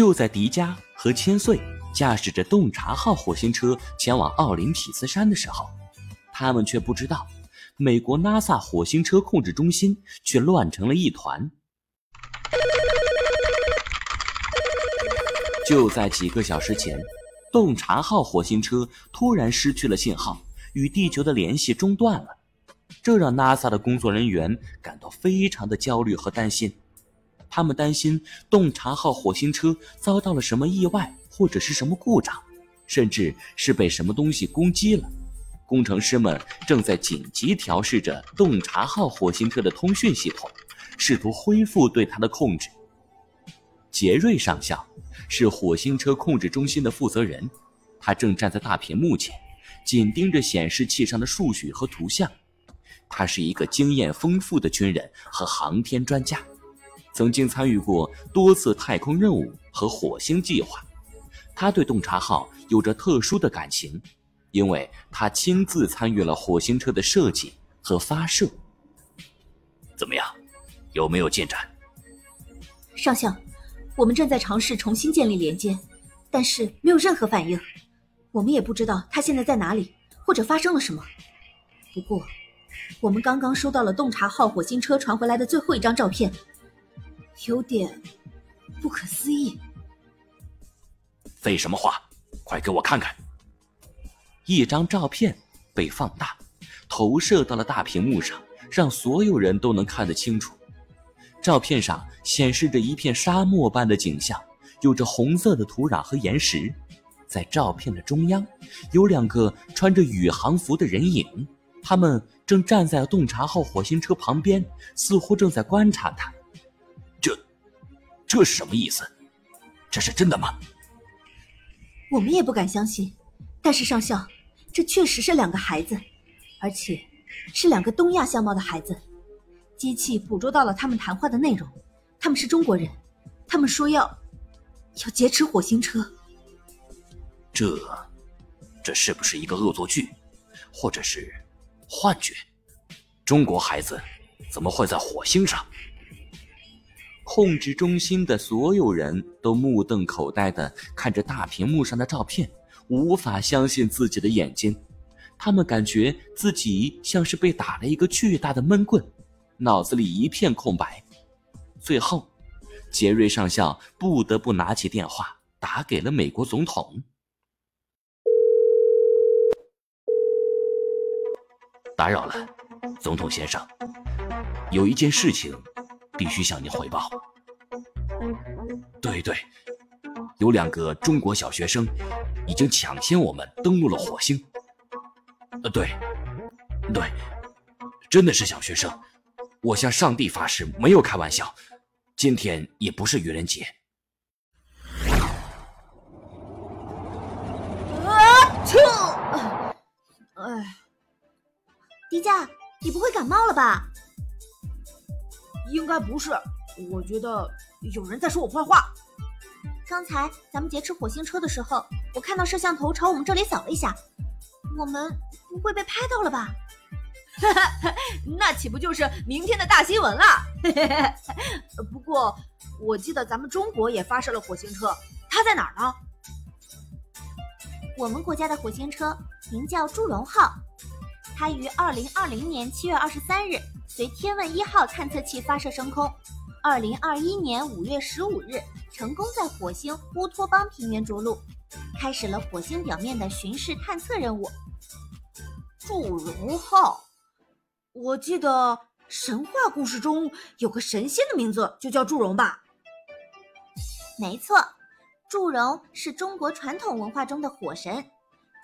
就在迪迦和千岁驾驶着洞察号火星车前往奥林匹斯山的时候，他们却不知道，美国 NASA 火星车控制中心却乱成了一团。就在几个小时前，洞察号火星车突然失去了信号，与地球的联系中断了，这让 NASA 的工作人员感到非常的焦虑和担心。他们担心洞察号火星车遭到了什么意外，或者是什么故障，甚至是被什么东西攻击了。工程师们正在紧急调试着洞察号火星车的通讯系统，试图恢复对它的控制。杰瑞上校是火星车控制中心的负责人，他正站在大屏幕前，紧盯着显示器上的数据和图像。他是一个经验丰富的军人和航天专家。曾经参与过多次太空任务和火星计划，他对洞察号有着特殊的感情，因为他亲自参与了火星车的设计和发射。怎么样，有没有进展？上校，我们正在尝试重新建立连接，但是没有任何反应。我们也不知道他现在在哪里，或者发生了什么。不过，我们刚刚收到了洞察号火星车传回来的最后一张照片。有点不可思议。废什么话，快给我看看！一张照片被放大，投射到了大屏幕上，让所有人都能看得清楚。照片上显示着一片沙漠般的景象，有着红色的土壤和岩石。在照片的中央，有两个穿着宇航服的人影，他们正站在洞察号火星车旁边，似乎正在观察它。这是什么意思？这是真的吗？我们也不敢相信。但是上校，这确实是两个孩子，而且是两个东亚相貌的孩子。机器捕捉到了他们谈话的内容，他们是中国人。他们说要要劫持火星车。这这是不是一个恶作剧，或者是幻觉？中国孩子怎么会在火星上？控制中心的所有人都目瞪口呆地看着大屏幕上的照片，无法相信自己的眼睛。他们感觉自己像是被打了一个巨大的闷棍，脑子里一片空白。最后，杰瑞上校不得不拿起电话打给了美国总统。打扰了，总统先生，有一件事情。必须向您汇报。对对，有两个中国小学生已经抢先我们登陆了火星。呃，对，对，真的是小学生。我向上帝发誓，没有开玩笑。今天也不是愚人节。啊！哎，迪迦，你不会感冒了吧？应该不是，我觉得有人在说我坏话。刚才咱们劫持火星车的时候，我看到摄像头朝我们这里扫了一下，我们不会被拍到了吧？哈哈，那岂不就是明天的大新闻了？不过我记得咱们中国也发射了火星车，它在哪儿呢？我们国家的火星车名叫祝融号，它于二零二零年七月二十三日。随天问一号探测器发射升空，二零二一年五月十五日成功在火星乌托邦平原着陆，开始了火星表面的巡视探测任务。祝融号，我记得神话故事中有个神仙的名字就叫祝融吧？没错，祝融是中国传统文化中的火神，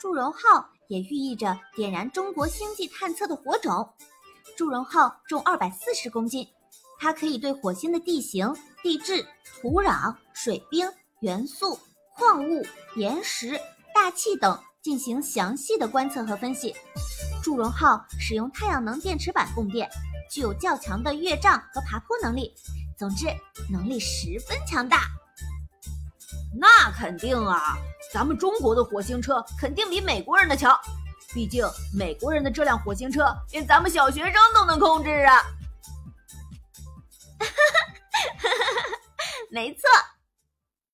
祝融号也寓意着点燃中国星际探测的火种。祝融号重二百四十公斤，它可以对火星的地形、地质、土壤、水冰、元素、矿物、岩石、大气等进行详细的观测和分析。祝融号使用太阳能电池板供电，具有较强的越障和爬坡能力。总之，能力十分强大。那肯定啊，咱们中国的火星车肯定比美国人的强。毕竟，美国人的这辆火星车连咱们小学生都能控制啊！哈哈哈哈哈没错。